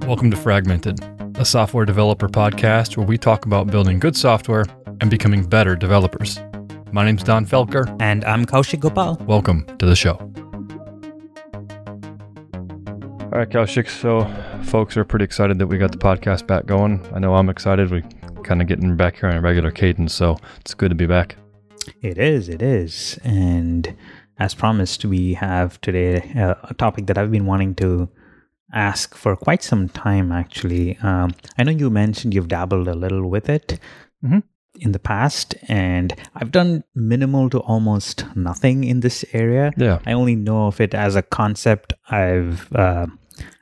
Welcome to Fragmented, a software developer podcast where we talk about building good software and becoming better developers. My name's Donn Felker. And I'm Kaushik Gopal. Welcome to the show. All right, Kaushik. So, folks are pretty excited that we got the podcast back going. I know I'm excited. We're kind of getting back here on a regular cadence, so it's good to be back. It is, it is. And as promised, we have today a topic that I've been wanting to ask for quite some time, actually. Um, I know you mentioned you've dabbled a little with it mm-hmm. in the past, and I've done minimal to almost nothing in this area. Yeah. I only know of it as a concept. I've uh,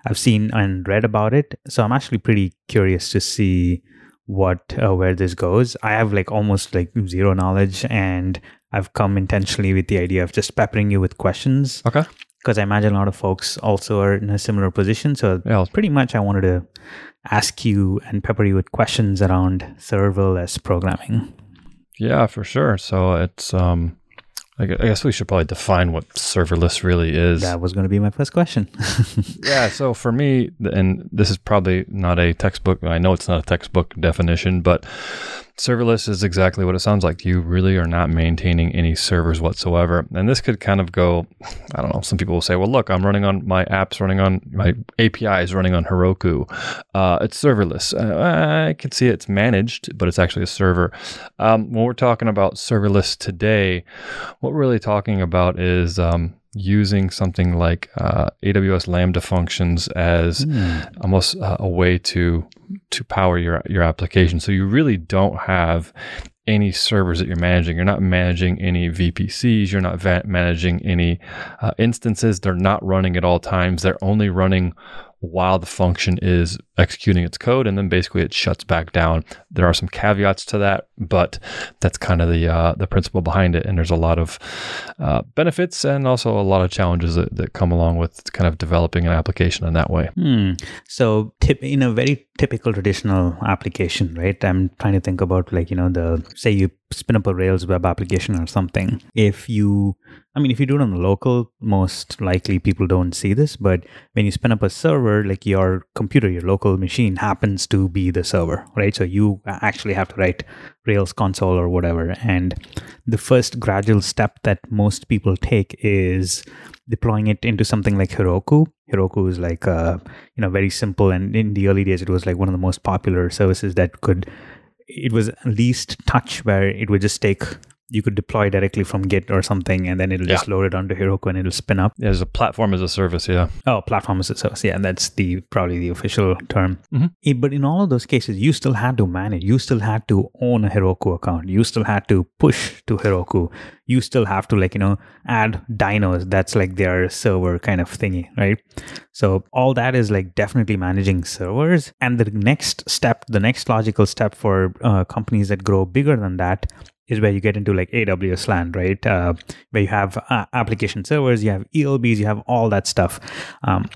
I've seen and read about it, so I'm actually pretty curious to see what uh, where this goes. I have like almost like zero knowledge, and I've come intentionally with the idea of just peppering you with questions. Okay. Because I imagine a lot of folks also are in a similar position. So yeah. pretty much I wanted to ask you and pepper you with questions around serverless programming. Yeah, for sure. So it's um I guess we should probably define what serverless really is. That was going to be my first question. yeah. So for me, and this is probably not a textbook, I know it's not a textbook definition, but Serverless is exactly what it sounds like. You really are not maintaining any servers whatsoever. And this could kind of go, I don't know, some people will say, well, look, I'm running on my apps running on my API is running on Heroku. Uh, it's serverless. Uh, I can see it's managed, but it's actually a server. Um, when we're talking about serverless today, what we're really talking about is um, using something like uh, AWS Lambda functions as mm. almost uh, a way to to power your your application. So you really don't have any servers that you're managing. You're not managing any VPCs. You're not va- managing any uh, instances. They're not running at all times. They're only running while the function is executing its code, and then basically it shuts back down. There are some caveats to that, but that's kind of the uh, the principle behind it. And there's a lot of uh, benefits and also a lot of challenges that, that come along with kind of developing an application in that way. Hmm. So, tip, in a very typical traditional application, right? I'm trying to think about like you know the say you spin up a Rails web application or something. If you, I mean, if you do it on the local, most likely people don't see this, but when you spin up a server, like your computer, your local machine happens to be the server, right? So you actually have to write Rails console or whatever. And the first gradual step that most people take is deploying it into something like Heroku. Heroku is like, uh, you know, very simple. And in the early days, it was like one of the most popular services that could it was least touch where it would just take you could deploy directly from Git or something, and then it'll yeah. just load it onto Heroku and it'll spin up. Yeah, there's a platform as a service, yeah. Oh, platform as a service, yeah. That's the probably the official term. Mm-hmm. It, but in all of those cases, you still had to manage. You still had to own a Heroku account. You still had to push to Heroku. You still have to like you know add dynos. That's like their server kind of thingy, right? So all that is like definitely managing servers. And the next step, the next logical step for uh, companies that grow bigger than that is where you get into like AWS land, right? Uh, where you have uh, application servers, you have ELBs, you have all that stuff. Um,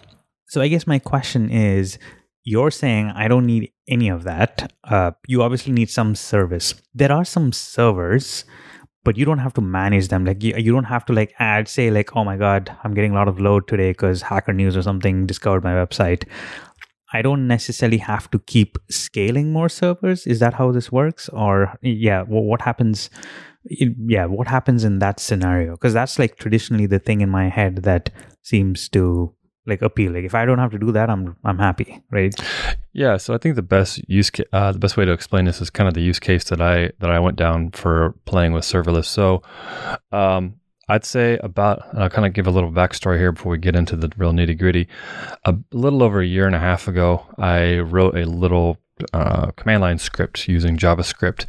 so I guess my question is, you're saying I don't need any of that. Uh, you obviously need some service. There are some servers, but you don't have to manage them. Like you, you don't have to like add, say like, oh my god, I'm getting a lot of load today because Hacker News or something discovered my website. I don't necessarily have to keep scaling more servers. Is that how this works? Or yeah, what happens? Yeah, what happens in that scenario? Because that's like traditionally the thing in my head that seems to like appeal. Like if I don't have to do that, I'm I'm happy, right? Yeah. So I think the best use ca- uh, the best way to explain this is kind of the use case that I that I went down for playing with serverless. So um, I'd say about, I'll kind of give a little backstory here before we get into the real nitty gritty. A little over a year and a half ago, I wrote a little uh, command line script using JavaScript.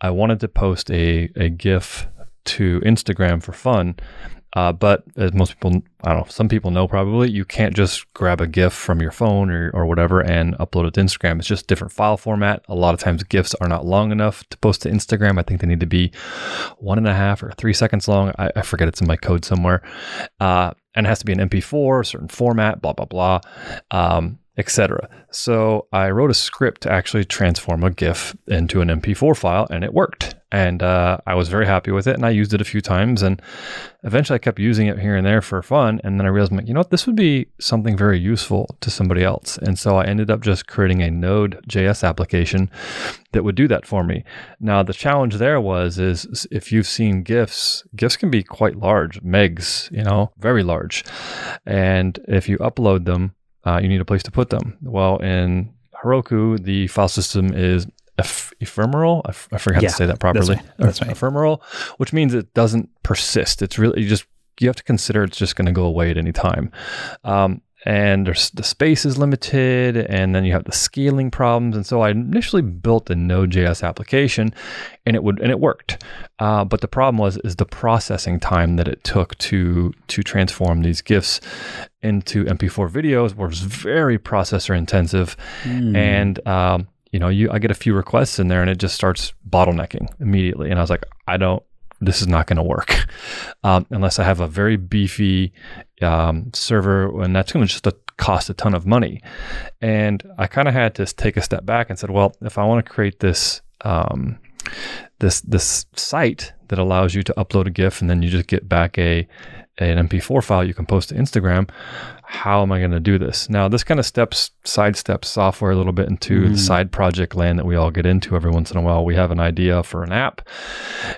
I wanted to post a, a GIF to Instagram for fun. Uh, but as most people, I don't know, some people know probably, you can't just grab a GIF from your phone or, or whatever and upload it to Instagram. It's just different file format. A lot of times GIFs are not long enough to post to Instagram. I think they need to be one and a half or three seconds long. I, I forget it's in my code somewhere. Uh, and it has to be an MP4, a certain format, blah, blah, blah. Um, etc. So I wrote a script to actually transform a GIF into an MP4 file, and it worked. And uh, I was very happy with it, and I used it a few times, and eventually I kept using it here and there for fun, and then I realized, you know what, this would be something very useful to somebody else, and so I ended up just creating a Node.js application that would do that for me. Now the challenge there was is if you've seen GIFs, GIFs can be quite large, megs, you know, very large, and if you upload them, uh, you need a place to put them. Well, in Heroku, the file system is eph- ephemeral. I, f- I forgot Yeah, to say that properly. right. That's right. Ephemeral, which means it doesn't persist. It's really you just you have to consider it's just going to go away at any time. Um, and there's the space is limited, and then you have the scaling problems. And so I initially built a Node.js application, and it would and it worked. Uh, but the problem was is the processing time that it took to to transform these GIFs into MP4 videos was very processor intensive, Hmm. and um, you know, you I get a few requests in there, and it just starts bottlenecking immediately. And I was like, I don't. This is not going to work um, unless I have a very beefy um, server, and that's going to just uh, cost a ton of money. And I kind of had to take a step back and said, well, if I want to create this um, this this site that allows you to upload a GIF and then you just get back a an MP4 file you can post to Instagram. How am I going to do this? Now, this kind of steps sidesteps software a little bit into the side project land that we all get into every once in a while. We have an idea for an app,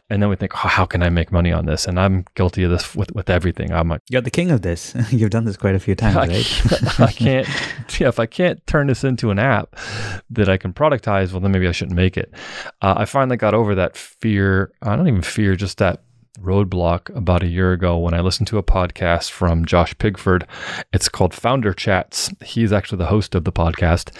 and then we think, oh, how can I make money on this? And I'm guilty of this with, with everything. I'm like, You're the king of this. You've done this quite a few times, I right? can't, I can't, yeah, if I can't turn this into an app that I can productize, well, then maybe I shouldn't make it. Uh, I finally got over that fear. I don't even fear, just that roadblock about a year ago when I listened to a podcast from Josh Pigford. It's called Founder Chats. He's actually the host of the podcast.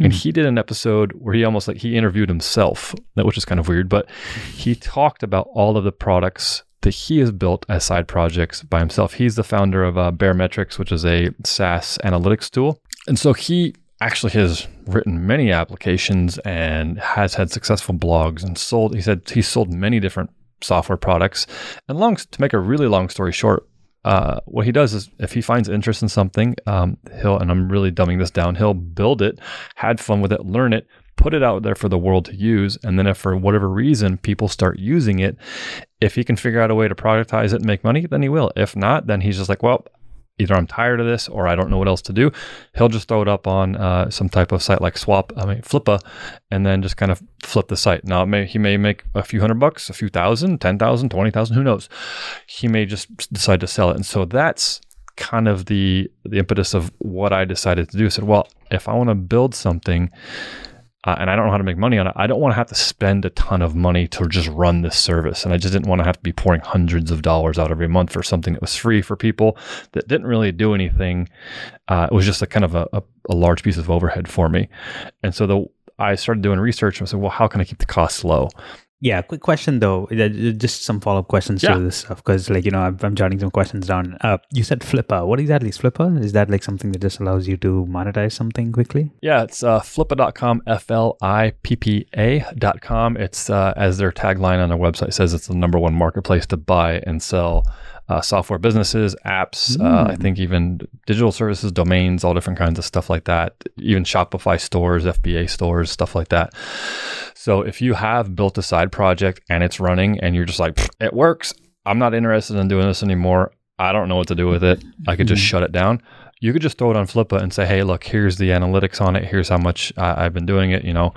And he did an episode where he almost like he interviewed himself, which is kind of weird, but he talked about all of the products that he has built as side projects by himself. He's the founder of uh, Baremetrics, which is a SaaS analytics tool. And so he actually has written many applications and has had successful blogs and sold, he said he sold many different software products. And long to make a really long story short, uh, what he does is if he finds interest in something, um, he'll, and I'm really dumbing this down, he'll build it, had fun with it, learn it, put it out there for the world to use. And then if for whatever reason people start using it, if he can figure out a way to productize it and make money, then he will. If not, then he's just like, well, either I'm tired of this or I don't know what else to do. He'll just throw it up on uh, some type of site like Swap, I mean Flippa, and then just kind of flip the site. Now may, he may make a few hundred bucks, a few thousand, ten thousand, twenty thousand, who knows? He may just decide to sell it, and so that's kind of the the impetus of what I decided to do. I said, well, if I want to build something. Uh, and I don't know how to make money on it. I don't want to have to spend a ton of money to just run this service. And I just didn't want to have to be pouring hundreds of dollars out every month for something that was free for people that didn't really do anything. Uh, it was just a kind of a, a, a large piece of overhead for me. And so the, I started doing research and I said, well, how can I keep the costs low? Yeah, quick question though. uh, Just some follow up questions Yeah. to this stuff because, like, you know, I'm, I'm jotting some questions down. Uh, you said Flippa. What exactly is Flippa? Is that like something that just allows you to monetize something quickly? Yeah, it's uh, flippa.com, F L I P P A.com. It's, uh, as their tagline on their website says, it's the number one marketplace to buy and sell uh, software businesses, apps, uh, I think even digital services, domains, all different kinds of stuff like that, even Shopify stores, FBA stores, stuff like that. So if you have built a side project and it's running and you're just like, it works, I'm not interested in doing this anymore. I don't know what to do with it. I could just shut it down. You could just throw it on Flippa and say, hey, look, here's the analytics on it. Here's how much uh, I've been doing it. You know,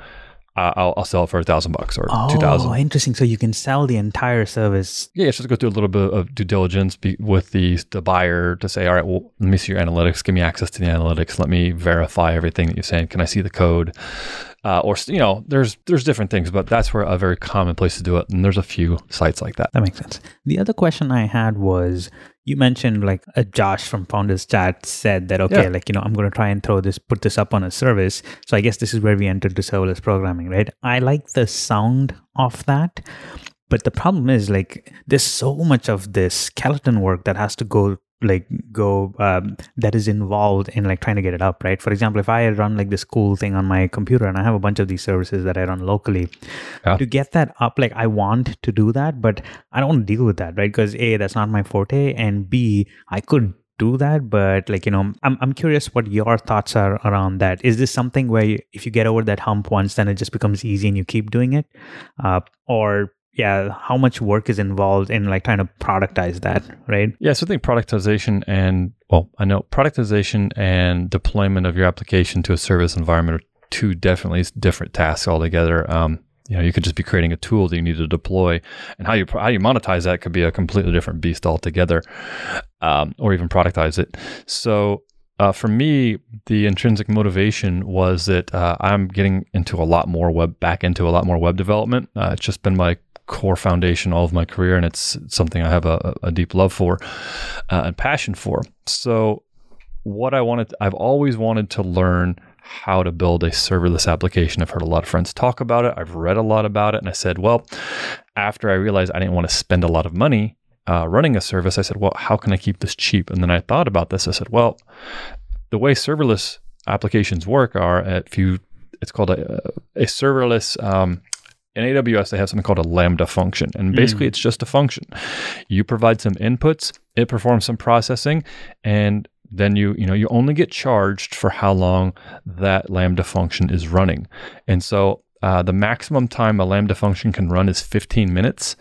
I'll, I'll sell it for a thousand bucks or oh, two Oh, thousand. interesting. So you can sell the entire service. Yeah, it's just go through a little bit of due diligence be, with the the buyer to say, all right, well, let me see your analytics. Give me access to the analytics. Let me verify everything that you're saying. Can I see the code? Uh, or you know, there's there's different things, but that's where a very common place to do it. And there's a few sites like that. That makes sense. The other question I had was you mentioned like a Josh from Founders Chat said that, okay, Yeah. like, you know, I'm going to try and throw this, put this up on a service. So I guess this is where we entered to serverless programming, right? I like the sound of that. But the problem is like there's so much of this skeleton work that has to go like go um, that is involved in like trying to get it up right? For example if i run like this cool thing on my computer and i have a bunch of these services that i run locally Yeah. to get that up like i want to do that but i don't want to deal with that right? Because a that's not my forte and b i could do that but like you know I'm, I'm curious what your thoughts are around that. Is this something where you, if you get over that hump once then it just becomes easy and you keep doing it? Uh, or yeah, how much work is involved in like trying to productize that, right? Yeah, so I think productization and well, I know productization and deployment of your application to a service environment are two definitely different tasks altogether. Um, you know, you could just be creating a tool that you need to deploy, and how you how you monetize that could be a completely different beast altogether, um, or even productize it. So uh, for me, the intrinsic motivation was that uh, I'm getting into a lot more web, back into a lot more web development. Uh, it's just been my core foundation all of my career, and it's something I have a, a deep love for uh, and passion for. So, what I wanted, I've always wanted to learn how to build a serverless application. I've heard a lot of friends talk about it. I've read a lot about it, and I said, well, after I realized I didn't want to spend a lot of money uh, running a service, I said, well, how can I keep this cheap? And then I thought about this. I said, well, the way serverless applications work are if you, it's called a, a serverless, um, in AWS, they have something called a Lambda function. And basically, mm. it's just a function. You provide some inputs, it performs some processing, and then you you know you only get charged for how long that lambda function is running and so uh, the maximum time a lambda function can run is 15 minutes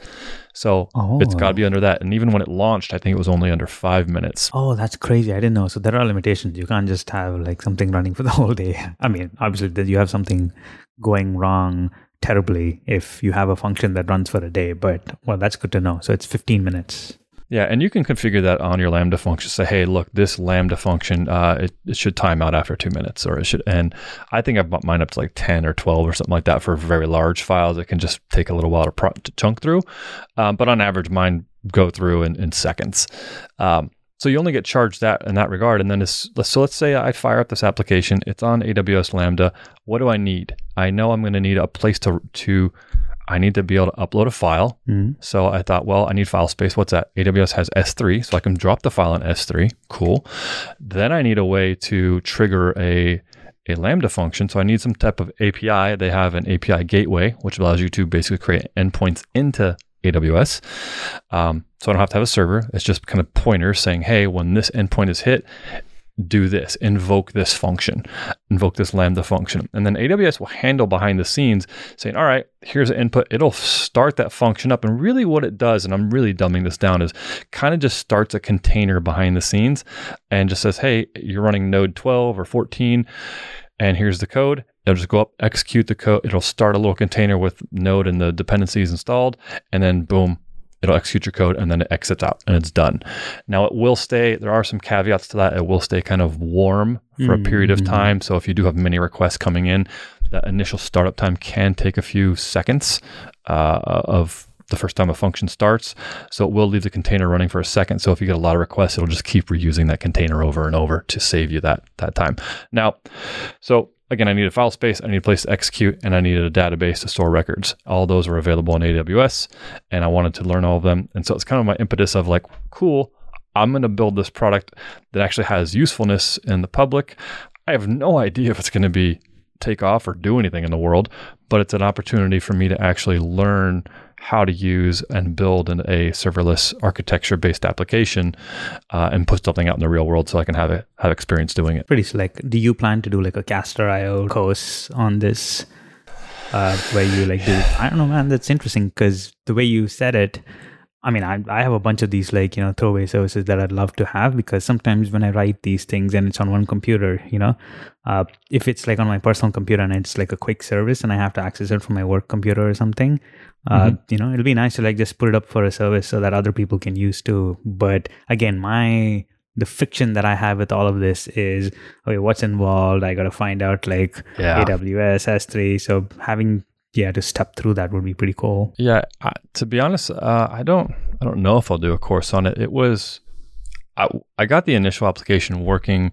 so oh. it's got to be under that. And even when it launched, I think it was only under five minutes. Oh, that's crazy. I didn't know. So there are limitations. You can't just have like something running for the whole day. I mean, obviously, that you have something going wrong terribly if you have a function that runs for a day. But well, that's good to know. So it's 15 minutes. Yeah, and you can configure that on your Lambda function. Say, hey, look, this Lambda function, uh, it, it, should time out after two minutes, or it should. And I think I've mine up to like ten or twelve or something like that for very large files. It can just take a little while to, pro- to chunk through, um, but on average, mine go through in, in seconds. Um, so you only get charged that in that regard. And then this, so let's say I fire up this application. It's on AWS Lambda. What do I need? I know I'm going to need a place to to I need to be able to upload a file. Mm-hmm. So I thought, well, I need file space. What's that? AWS has S3, so I can drop the file in S3. Cool. Then I need a way to trigger a a Lambda function. So I need some type of API. They have an API gateway, which allows you to basically create endpoints into AWS. Um, so I don't have to have a server. It's just kind of pointer saying, hey, when this endpoint is hit, do this, invoke this function, invoke this Lambda function. And then AWS will handle behind the scenes saying, all right, here's an input. It'll start that function up. And really what it does, and I'm really dumbing this down, is kind of just starts a container behind the scenes and just says, hey, you're running node 12 or 14, and here's the code. It'll just go up, execute the code. It'll start a little container with node and the dependencies installed, and then boom, it'll execute your code and then it exits out and it's done. Now it will stay, there are some caveats to that. It will stay kind of warm for mm-hmm. a period of mm-hmm. time. So if you do have many requests coming in, that initial startup time can take a few seconds uh, of the first time a function starts. So it will leave the container running for a second. So if you get a lot of requests, it'll just keep reusing that container over and over to save you that that time. Now, so again, I need a file space, I need a place to execute, and I needed a database to store records. All those were available in AWS, and I wanted to learn all of them. And so it's kind of my impetus of like, cool, I'm going to build this product that actually has usefulness in the public. I have no idea if it's going to be take off or do anything in the world, but it's an opportunity for me to actually learn how to use and build an, a serverless architecture based application uh, and put something out in the real world so I can have it, have experience doing it. Pretty slick. Do you plan to do like a Caster IO course on this? Uh, where you like do I don't know, man. That's interesting because the way you said it, I mean, I, I have a bunch of these like, you know, throwaway services that I'd love to have because sometimes when I write these things and it's on one computer, you know, uh, if it's like on my personal computer and it's like a quick service and I have to access it from my work computer or something, uh, mm-hmm. you know, it'll be nice to like just put it up for a service so that other people can use too. But again, my the friction that I have with all of this is okay, what's involved? I got to find out like yeah. AWS S3. So having yeah to step through that would be pretty cool. Yeah I, to be honest uh, i don't i don't know if i'll do a course on it. It was i, I got the initial application working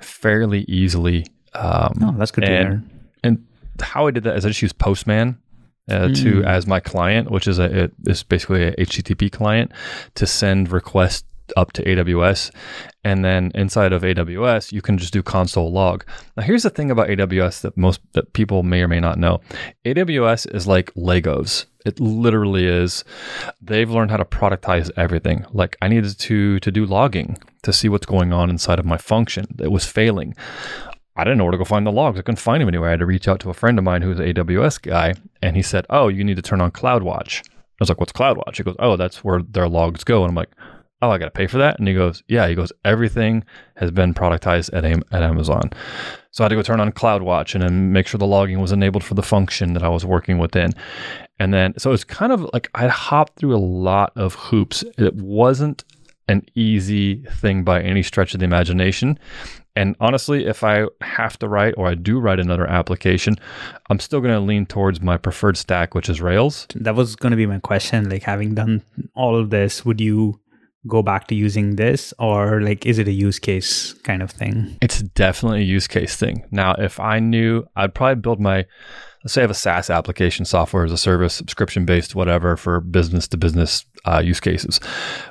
fairly easily um, oh that's good and, to hear. and how i did that is i just used postman uh, mm. to as my client which is a it is basically a http client to send requests up to AWS. And then inside of AWS, you can just do console log. Now, here's the thing about AWS that most that people may or may not know. AWS is like Legos. It literally is. They've learned how to productize everything. Like I needed to to do logging to see what's going on inside of my function. It was failing. I didn't know where to go find the logs. I couldn't find them anywhere. I had to reach out to a friend of mine who's an AWS guy, and he said, "Oh, you need to turn on CloudWatch." I was like, what's CloudWatch? He goes, oh, that's where their logs go. And I'm like, oh, I got to pay for that? And he goes, yeah. He goes, everything has been productized at, at Amazon. So I had to go turn on CloudWatch and then make sure the logging was enabled for the function that I was working within. And then, so it's kind of like I hopped through a lot of hoops. It wasn't an easy thing by any stretch of the imagination. And honestly, if I have to write or I do write another application, I'm still going to lean towards my preferred stack, which is Rails. That was going to be my question. Like, having done all of this, would you go back to using this or like is it a use case kind of thing it's definitely a use case thing now if i knew i'd probably build my let's say I have a SaaS application, software as a service, subscription based, whatever, for business to business uh, use cases.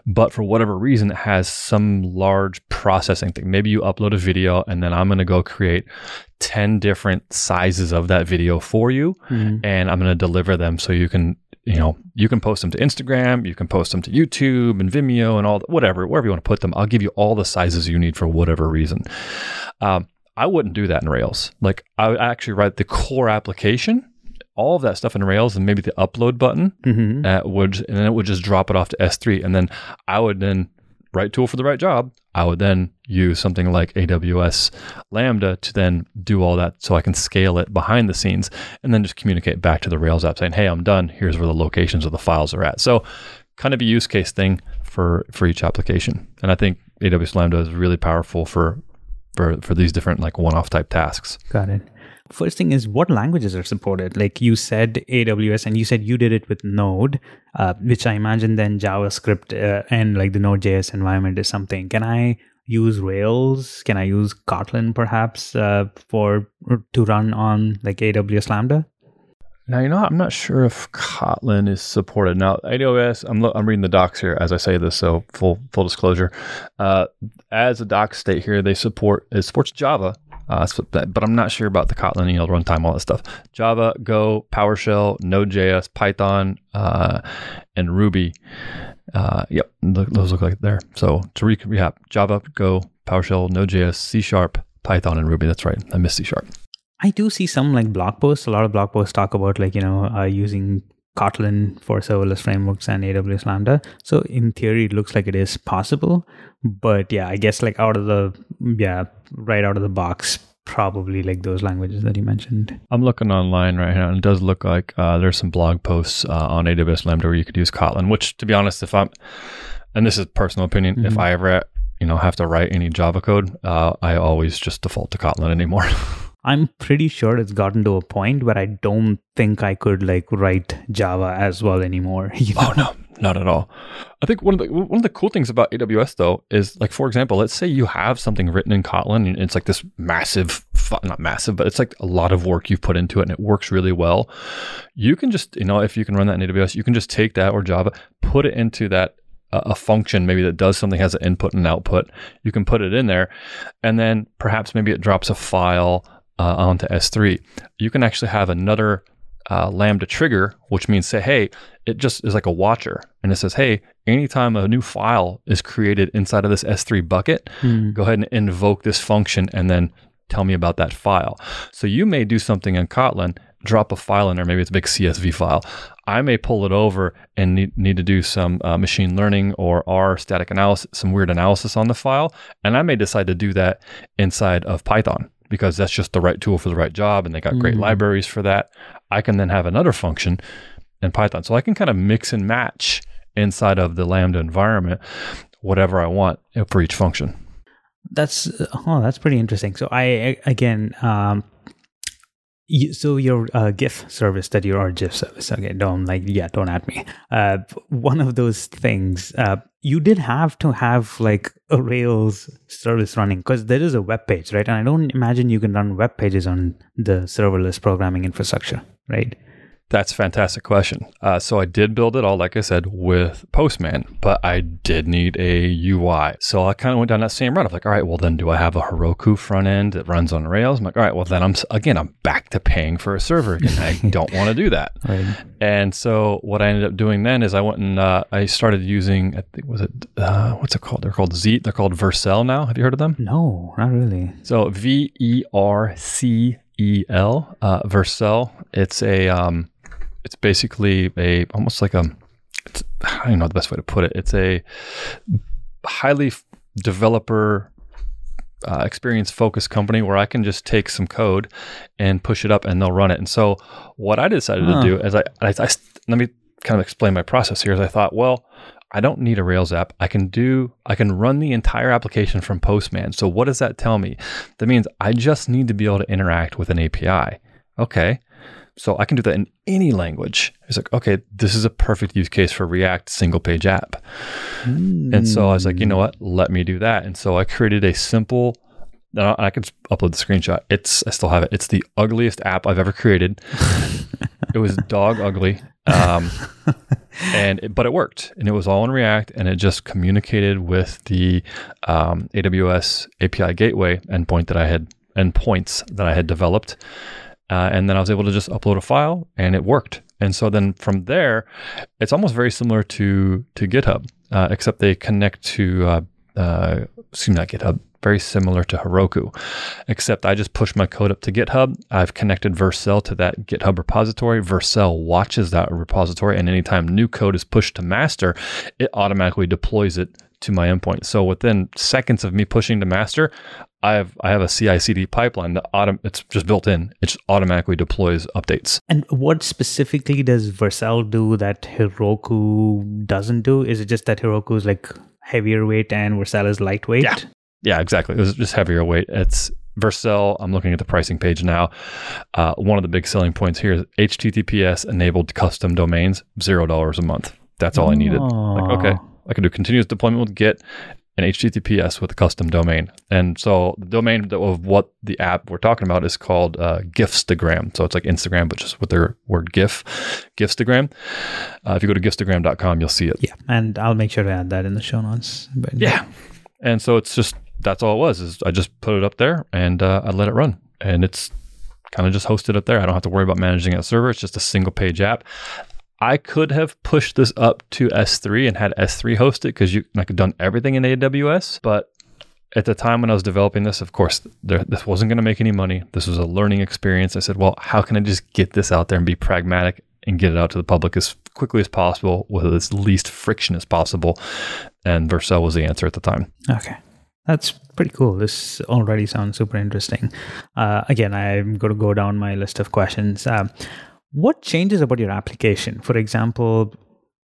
But for whatever reason, it has some large processing thing. Maybe you upload a video and then I'm going to go create 10 different sizes of that video for you mm-hmm. and I'm going to deliver them so you can you know, you can post them to Instagram, you can post them to YouTube and Vimeo and all whatever, wherever you want to put them. I'll give you all the sizes you need for whatever reason. Um, I wouldn't do that in Rails. Like I would actually write the core application, all of that stuff in Rails, and maybe the upload button mm-hmm. uh, would, and then it would just drop it off to S3, and then I would then right tool for the right job. I would then use something like AWS Lambda to then do all that so I can scale it behind the scenes and then just communicate back to the Rails app saying, hey, I'm done. Here's where the locations of the files are at. So kind of a use case thing for for each application. And I think AWS Lambda is really powerful for for for these different like one-off type tasks. Got it. First thing is what languages are supported. Like you said, AWS, and you said you did it with Node, uh, which I imagine then JavaScript uh, and like the Node.js environment is something. Can I use Rails? Can I use Kotlin perhaps uh, for to run on like AWS Lambda? Now you know I'm not sure if Kotlin is supported. Now AWS, I'm lo- I'm reading the docs here as I say this, so full full disclosure. Uh, as a doc state here, they support it supports Java, uh, but I'm not sure about the Kotlin, you know, runtime, all that stuff. Java, Go, PowerShell, Node.js, Python, uh, and Ruby. Uh, yep, those look like there. So to recap, Java, Go, PowerShell, Node.js, C Sharp, Python, and Ruby. That's right. I missed C Sharp. I do see some like blog posts. A lot of blog posts talk about like you know uh, using Kotlin for serverless frameworks and AWS Lambda. So in theory, it looks like it is possible. But yeah, I guess like out of the yeah right out of the box, probably like those languages that you mentioned. I'm looking online right now, and it does look like uh, there's some blog posts uh, on AWS Lambda where you could use Kotlin. Which, to be honest, if I'm and this is personal opinion, mm-hmm. if I ever you know have to write any Java code, uh, I always just default to Kotlin anymore. I'm pretty sure it's gotten to a point where I don't think I could like write Java as well anymore. You oh, know? Oh no, not at all. I think one of the one of the cool things about AWS though is like for example, let's say you have something written in Kotlin and it's like this massive not massive, but it's like a lot of work you've put into it and it works really well. You can just, you know, if you can run that in AWS, you can just take that or Java, put it into that a function maybe that does something has an input and output you can put it in there and then perhaps maybe it drops a file uh, onto S3, you can actually have another uh, Lambda trigger, which means say, hey, it just is like a watcher. And it says, hey, anytime a new file is created inside of this S3 bucket, mm. go ahead and invoke this function and then tell me about that file. So you may do something in Kotlin, drop a file in there, maybe it's a big CSV file. I may pull it over and need, need to do some uh, machine learning or R static analysis, some weird analysis on the file. And I may decide to do that inside of Python because that's just the right tool for the right job and they got mm. great libraries for that. I can then have another function in Python. So I can kind of mix and match inside of the Lambda environment whatever I want for each function. That's oh, that's pretty interesting. So I again, um, so your uh, GIF service that you are GIF service. Okay, don't like yeah, don't at me. Uh, one of those things. Uh, you did have to have like a Rails service running because there is a web page, right? And I don't imagine you can run web pages on the serverless programming infrastructure, right? That's a fantastic question. Uh, so I did build it all, like I said, with Postman, but I did need a UI. So I kind of went down that same route. I'm like, all right, well then, do I have a Heroku front end that runs on Rails? I'm like, all right, well then I'm again, I'm back to paying for a server again. I don't want to do that. Right. And so what I ended up doing then is I went and uh, I started using, I think was it uh, what's it called? They're called Zeet. They're called Vercel now. Have you heard of them? No, not really. So V E R C E L, uh, Vercel. It's a um, it's basically a almost like a it's I don't know the best way to put it. It's a highly developer uh, experience focused company where I can just take some code and push it up and they'll run it. And so what I decided huh. to do is I, I, I, let me kind of explain my process here is I thought, well, I don't need a Rails app. I can do I can run the entire application from Postman. So what does that tell me? That means I just need to be able to interact with an API. Okay. So I can do that in any language. It's like, okay, this is a perfect use case for React single page app. Mm. And so I was like, you know what? Let me do that. And so I created a simple I can upload the screenshot. It's I still have it. It's the ugliest app I've ever created. it was dog ugly, um, and it, but it worked, and it was all in React, and it just communicated with the um, AWS API gateway endpoint that I had endpoints that I had developed, uh, and then I was able to just upload a file, and it worked. And so then from there, it's almost very similar to to GitHub, uh, except they connect to uh, uh, excuse me, not GitHub, very similar to Heroku, except I just push my code up to GitHub. I've connected Vercel to that GitHub repository. Vercel watches that repository, and anytime new code is pushed to master, it automatically deploys it to my endpoint. So within seconds of me pushing to master, I have I have a CI/CD pipeline that autom- it's just built in. It just automatically deploys updates. And what specifically does Vercel do that Heroku doesn't do? Is it just that Heroku is like heavier weight and Vercel is lightweight? Yeah, yeah, exactly. It was just heavier weight. It's Vercel. I'm looking at the pricing page now. Uh, one of the big selling points here is HTTPS enabled custom domains, zero dollars a month. That's all oh. I needed. Like, okay, I can do continuous deployment with Git and HTTPS with a custom domain. And so the domain of what the app we're talking about is called uh, Gifstagram. So it's like Instagram, but just with their word GIF, Gifstagram. Uh, if you go to gifstagram.com, you'll see it. Yeah, and I'll make sure to add that in the show notes. But yeah, and so it's just that's all it was. Is I just put it up there and uh, I let it run, and it's kind of just hosted up there. I don't have to worry about managing a server. It's just a single page app. I could have pushed this up to S3 and had S3 host it because you could done everything in AWS, but at the time when I was developing this, of course, there, this wasn't going to make any money. This was a learning experience. I said, well, how can I just get this out there and be pragmatic and get it out to the public as quickly as possible with as least friction as possible? And Vercel was the answer at the time. Okay. That's pretty cool. This already sounds super interesting. Uh, again, I'm going to go down my list of questions. Uh, what changes about your application? For example,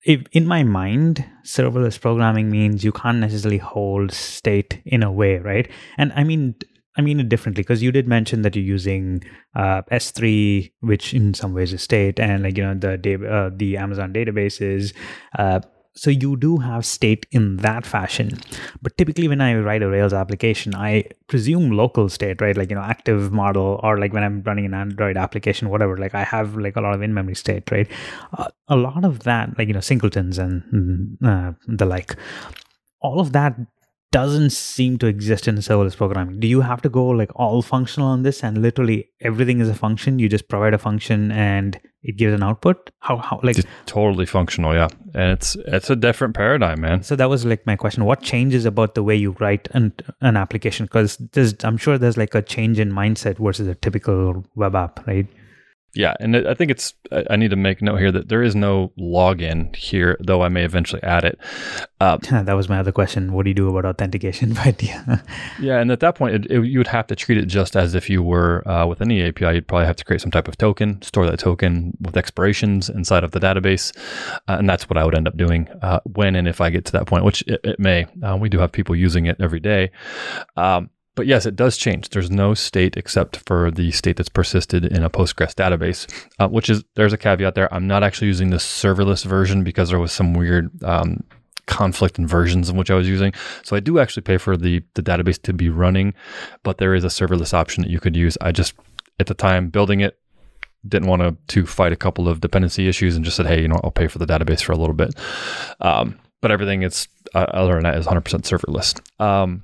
if in my mind, serverless programming means you can't necessarily hold state in a way, right? And I mean, I mean it differently because you did mention that you're using uh, S3, which in some ways is state, and like you know the uh, the Amazon databases. Uh, so you do have state in that fashion. But typically when i write a rails application i presume local state right? Like you know active model or like when i'm running an android application whatever like i have like a lot of in memory state right? Uh, a lot of that like you know singletons and mm, uh, the like all of that doesn't seem to exist in serverless programming. Do you have to go like all functional on this and literally everything is a function? You just provide a function and it gives an output? How how like it's totally functional, yeah. And it's it's a different paradigm, man. So that was like my question. What changes about the way you write an an application? Because I'm sure there's like a change in mindset versus a typical web app, right? Yeah, and I think it's. I need to make note here that there is no login here, though I may eventually add it. Uh, that was my other question. What do you do about authentication? But yeah, yeah, and at that point, it, it, you would have to treat it just as if you were uh, with any API. You'd probably have to create some type of token, store that token with expirations inside of the database, uh, and that's what I would end up doing uh, when and if I get to that point, which it, it may. Uh, we do have people using it every day. Um, but yes, it does change. There's no state except for the state that's persisted in a Postgres database, uh, which is there's a caveat there. I'm not actually using the serverless version because there was some weird um, conflict in versions in which I was using. So I do actually pay for the the database to be running, but there is a serverless option that you could use. I just at the time building it didn't want to to fight a couple of dependency issues and just said, hey, you know, I'll pay for the database for a little bit. Um, but everything it's uh, other than that is 100% serverless. Um,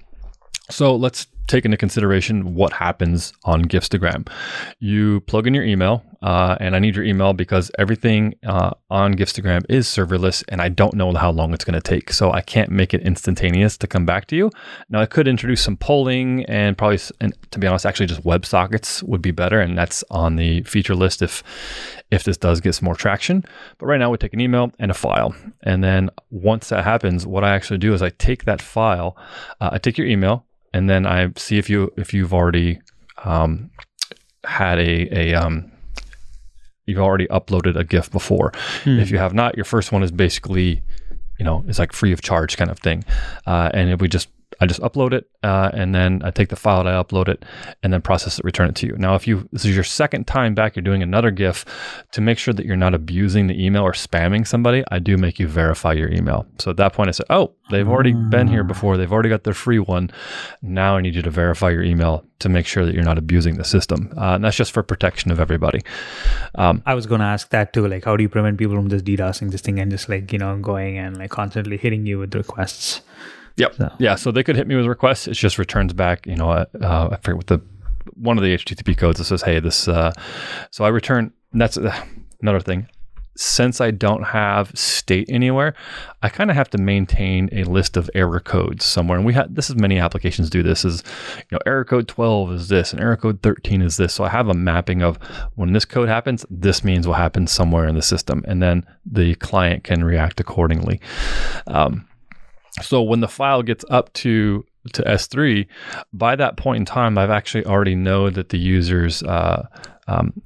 so let's take into consideration what happens on Gifstagram. You plug in your email, uh, and I need your email because everything uh, on Gifstagram is serverless, and I don't know how long it's going to take. So I can't make it instantaneous to come back to you. Now I could introduce some polling, and probably, and to be honest, actually just WebSockets would be better, and that's on the feature list if if this does get some more traction. But right now we take an email and a file, and then once that happens, what I actually do is I take that file, uh, I take your email and then I see if you if you've already um, had a a um, you've already uploaded a GIF before. Hmm. If you have not, your first one is basically you know it's like free of charge kind of thing, uh, and if we just I just upload it uh, and then I take the file and I upload it and then process it, return it to you. Now, if you this is your second time back, you're doing another GIF to make sure that you're not abusing the email or spamming somebody. I do make you verify your email. So at that point, I say, oh, they've already been here before. They've already got their free one. Now I need you to verify your email to make sure that you're not abusing the system. Uh, and that's just for protection of everybody. Um, I was going to ask that too. Like, how do you prevent people from just DDoSing this thing and just like, you know, going and like constantly hitting you with requests? Yep. So. Yeah. So they could hit me with requests. It just returns back, you know, uh, uh, I forget what the one of the HTTP codes that says, hey, this. Uh, so I return. that's uh, another thing. Since I don't have state anywhere, I kind of have to maintain a list of error codes somewhere. And we have this is many applications do this. Is you know error code 12 is this and error code 13 is this. So I have a mapping of when this code happens, this means will happen somewhere in the system, and then the client can react accordingly. Um, so when the file gets up to to S3, by that point in time, I've actually already know that the user's uh, um,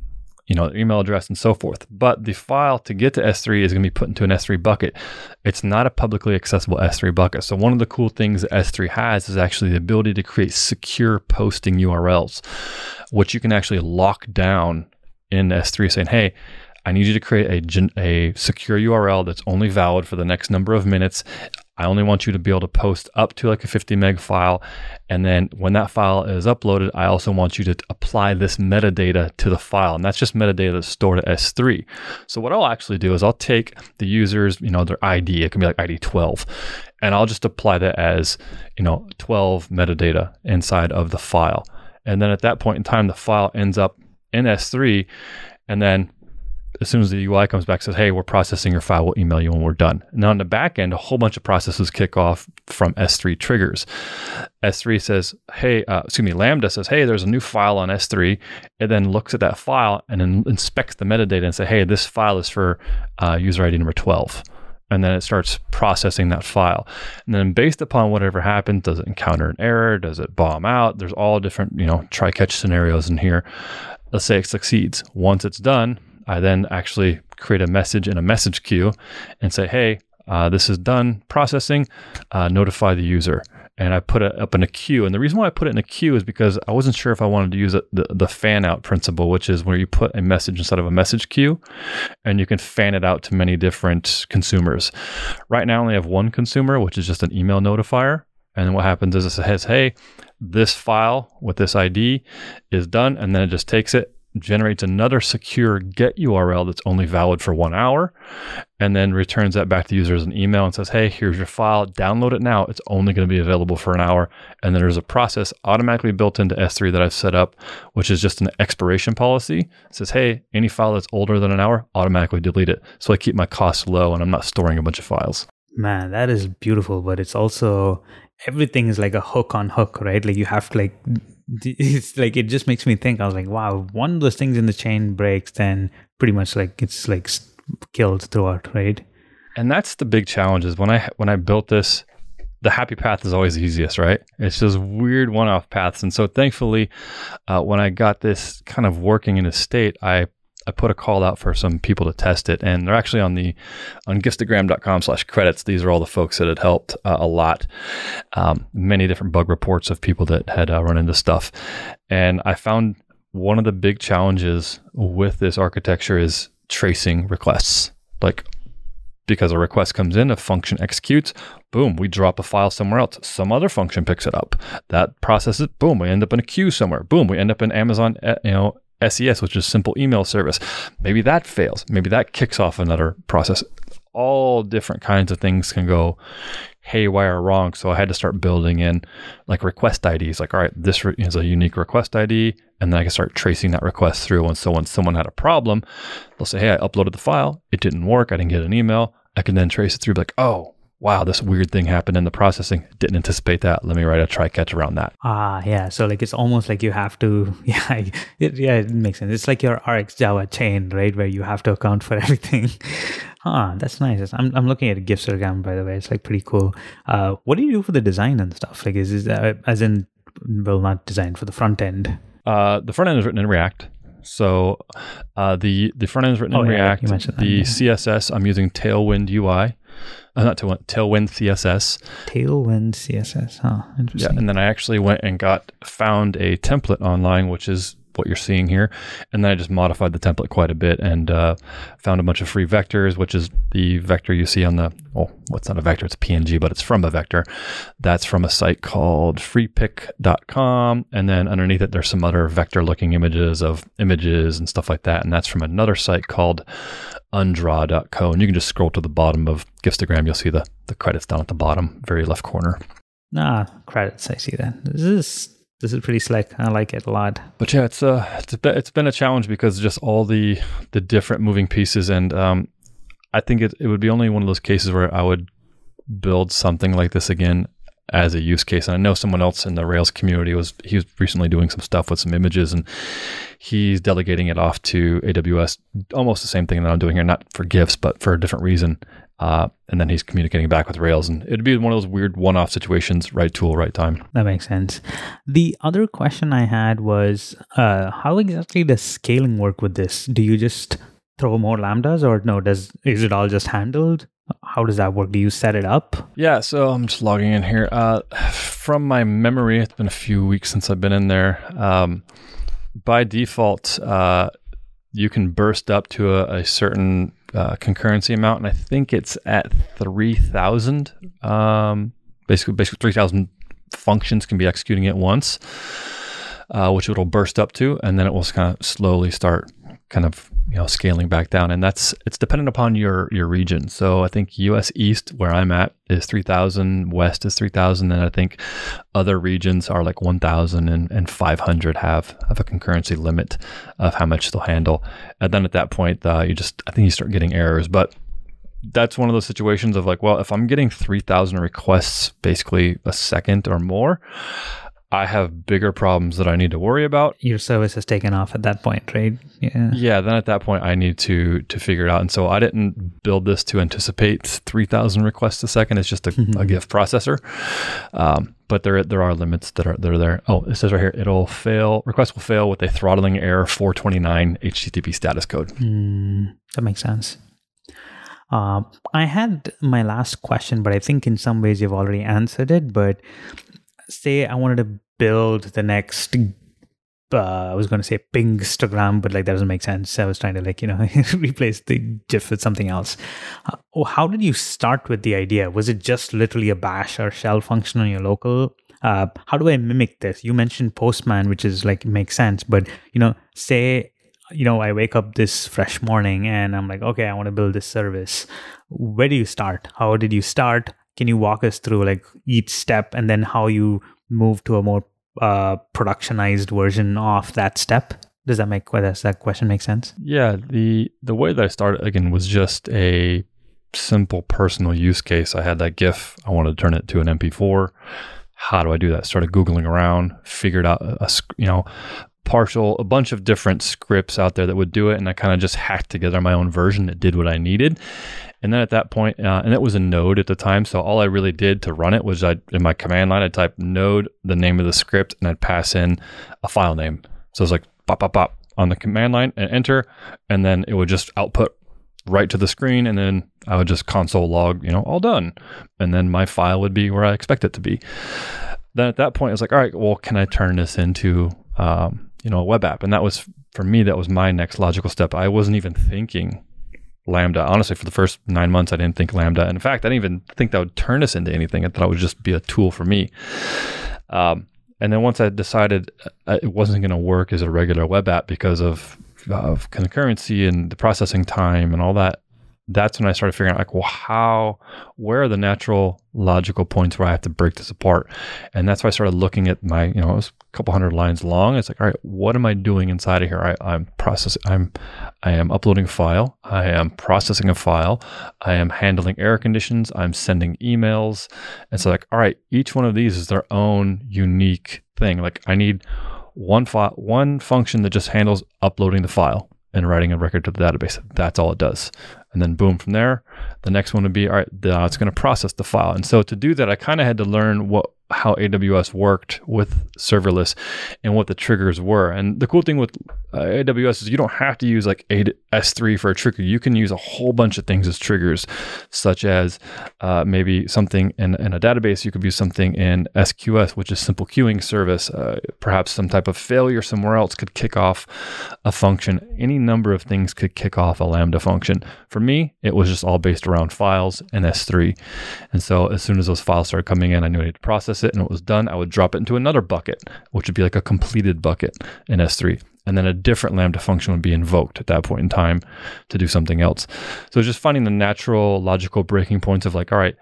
you know email address and so forth. But the file to get to S3 is going to be put into an S3 bucket. It's not a publicly accessible S3 bucket. So one of the cool things that S3 has is actually the ability to create secure posting URLs, which you can actually lock down in S3, saying, "Hey." I need you to create a, a secure URL that's only valid for the next number of minutes. I only want you to be able to post up to like a 50 meg file. And then when that file is uploaded, I also want you to apply this metadata to the file. And that's just metadata that's stored at S3. So what I'll actually do is I'll take the user's, you know, their ID, it can be like ID 12, and I'll just apply that as, you know, 12 metadata inside of the file. And then at that point in time, the file ends up in S3. And then as soon as the UI comes back, says, "Hey, we're processing your file. We'll email you when we're done." And on the back end, a whole bunch of processes kick off from S3 triggers. S3 says, "Hey, uh, excuse me." Lambda says, "Hey, there's a new file on S3," and then looks at that file and then inspects the metadata and say, "Hey, this file is for uh, user ID number 12." And then it starts processing that file. And then based upon whatever happened, does it encounter an error? Does it bomb out? There's all different, you know, try catch scenarios in here. Let's say it succeeds. Once it's done, I then actually create a message in a message queue and say, hey, uh, this is done processing, uh, notify the user. And I put it up in a queue. And the reason why I put it in a queue is because I wasn't sure if I wanted to use the, the fan out principle, which is where you put a message inside of a message queue and you can fan it out to many different consumers. Right now, I only have one consumer, which is just an email notifier. And what happens is it says, hey, this file with this ID is done. And then it just takes it generates another secure get URL that's only valid for one hour, and then returns that back to the user as an email and says, Hey, here's your file, download it now. It's only going to be available for an hour. And then there's a process automatically built into S3 that I've set up, which is just an expiration policy. It says, Hey, any file that's older than an hour, automatically delete it. So I keep my costs low and I'm not storing a bunch of files. Man, that is beautiful, but it's also everything is like a hook on hook, right? Like you have to like it's like it just makes me think. I was like, wow, one of those things in the chain breaks, then pretty much like it's like killed throughout, right? And that's the big challenge. Is when I when I built this, the happy path is always the easiest, right? It's just weird one-off paths. And so thankfully, uh, when I got this kind of working in a state, I I put a call out for some people to test it, and they're actually on the on gifstagram.com slash credits. These are all the folks that had helped uh, a lot. Um, many different bug reports of people that had uh, run into stuff, and I found one of the big challenges with this architecture is tracing requests. Like because a request comes in, a function executes, boom, we drop a file somewhere else. Some other function picks it up. That processes, boom, we end up in a queue somewhere. Boom, we end up in Amazon, eh, you know, SES, which is simple email service. Maybe that fails. Maybe that kicks off another process. all different kinds of things can go haywire wrong. So I had to start building in like request IDs. Like, all right, this re- is a unique request ID. And then I can start tracing that request through. And so when someone had a problem, they'll say, hey, I uploaded the file. It didn't work. I didn't get an email. I can then trace it through, like, oh, wow, this weird thing happened in the processing. Didn't anticipate that. Let me write a try catch around that. Ah, yeah. So like it's almost like you have to, yeah, it, yeah, it makes sense. It's like your RxJava chain, right, where you have to account for everything. ah, that's nice. I'm I'm looking at a Gifstagram by the way. It's like pretty cool. Uh, what do you do for the design and stuff? Like, is is uh, as in, well, not design for the front end. Uh, the front end is written in React. So uh, the the front end is written oh, in yeah, React. the yeah. CSS I'm using Tailwind UI. Uh, not Tailwind, Tailwind CSS. Tailwind CSS, huh? Interesting. Yeah, and then I actually went and got found a template online, which is what you're seeing here. And then I just modified the template quite a bit and uh, found a bunch of free vectors, which is the vector you see on the, well, what's not a vector, it's a PNG, but it's from a vector. That's from a site called freepik.com. And then underneath it, there's some other vector looking images of images and stuff like that. And that's from another site called undraw.co. And you can just scroll to the bottom of Gifstagram. You'll see the, the credits down at the bottom, very left corner. Ah, credits. I see that. This is this is pretty slick. I like it a lot. But yeah, it's uh, it's a, it's been a challenge because just all the the different moving pieces, and um, I think it it would be only one of those cases where I would build something like this again as a use case. And I know someone else in the Rails community was he was recently doing some stuff with some images, and he's delegating it off to AWS, almost the same thing that I'm doing here, not for gifts, but for a different reason. Uh, and then he's communicating back with Rails, and it'd be one of those weird one-off situations. Right tool, right time. That makes sense. The other question I had was, uh, how exactly does scaling work with this? Do you just throw more lambdas, or no? Does is it all just handled? How does that work? Do you set it up? Yeah, so I'm just logging in here. Uh, from my memory, it's been a few weeks since I've been in there. Um, by default, uh, you can burst up to a, a certain uh, concurrency amount, and I think it's at three thousand. Um, basically, basically three thousand functions can be executing at once, uh, which it'll burst up to, and then it will kind of slowly start kind of you know scaling back down. And that's it's dependent upon your your region. So i think us east where i'm at is 3000 west is 3000 and i think other regions are like 1000 and, and 500 have have a concurrency limit of how much they'll handle. And then at that point uh, you just i think you start getting errors. But that's one of those situations of like well if i'm getting 3000 requests basically a second or more I have bigger problems that I need to worry about. Your service has taken off at that point, right? Yeah. Yeah. Then at that point, I need to to figure it out. And so I didn't build this to anticipate three thousand requests a second. It's just a, mm-hmm. a GIF processor. Um, but there there are limits that are that are there. Oh, it says right here, it'll fail. Request will fail with a throttling error 429 HTTP status code. Mm, that makes sense. Uh, I had my last question, but I think in some ways you've already answered it. But say I wanted to build the next uh, I was going to say Pingstagram, but like that doesn't make sense. I was trying to like you know replace the GIF with something else. Uh, how did you start with the idea? Was it just literally a bash or shell function on your local? Uh, how do I mimic this? You mentioned Postman, which is like makes sense, but you know, say you know I wake up this fresh morning and I'm like, okay, I want to build this service. Where do you start? How did you start? Can you walk us through like each step and then how you move to a more uh, productionized version of that step? Does that make does that question make sense? Yeah, the the way that I started again was just a simple personal use case. I had that GIF. I wanted to turn it to an MP4. How do I do that? Started googling around, figured out a, a you know partial a bunch of different scripts out there that would do it, and I kind of just hacked together my own version that did what I needed. And then at that point, uh, and it was a node at the time. So all I really did to run it was I, in my command line, I'd type node, the name of the script, and I'd pass in a file name. So it's like pop, pop, pop on the command line and enter. And then it would just output right to the screen. And then I would just console log, you know, all done. And then my file would be where I expect it to be. Then at that point, I was like, all right, well, can I turn this into, um, you know, a web app? And that was, for me, that was my next logical step. I wasn't even thinking Lambda. Honestly, for the first nine months, I didn't think Lambda. And in fact, I didn't even think that would turn us into anything. I thought it would just be a tool for me. Um, and then once I decided uh, it wasn't going to work as a regular web app because of, of concurrency and the processing time and all that, that's when I started figuring out like, well, how, where are the natural logical points where I have to break this apart? And that's why I started looking at my, you know, it was a couple hundred lines long. It's like, all right, what am I doing inside of here? I, I'm processing, I'm, I am uploading a file. I am processing a file. I am handling error conditions. I'm sending emails. And so like, all right, each one of these is their own unique thing. Like I need one one function that just handles uploading the file and writing a record to the database. That's all it does. And then boom, from there, the next one would be all right, now it's going to process the file. And so to do that, I kind of had to learn what how AWS worked with serverless and what the triggers were. And the cool thing with uh, AWS is you don't have to use like S3 for a trigger. You can use a whole bunch of things as triggers, such as uh, maybe something in, in, a database. You could use something in SQS, which is simple queuing service. Uh, perhaps some type of failure somewhere else could kick off a function. Any number of things could kick off a Lambda function. For me, it was just all based around files and S3. And so as soon as those files started coming in, I knew I had to process it and it was done, I would drop it into another bucket, which would be like a completed bucket in S3. And then a different Lambda function would be invoked at that point in time to do something else. So just finding the natural logical breaking points of like, all right,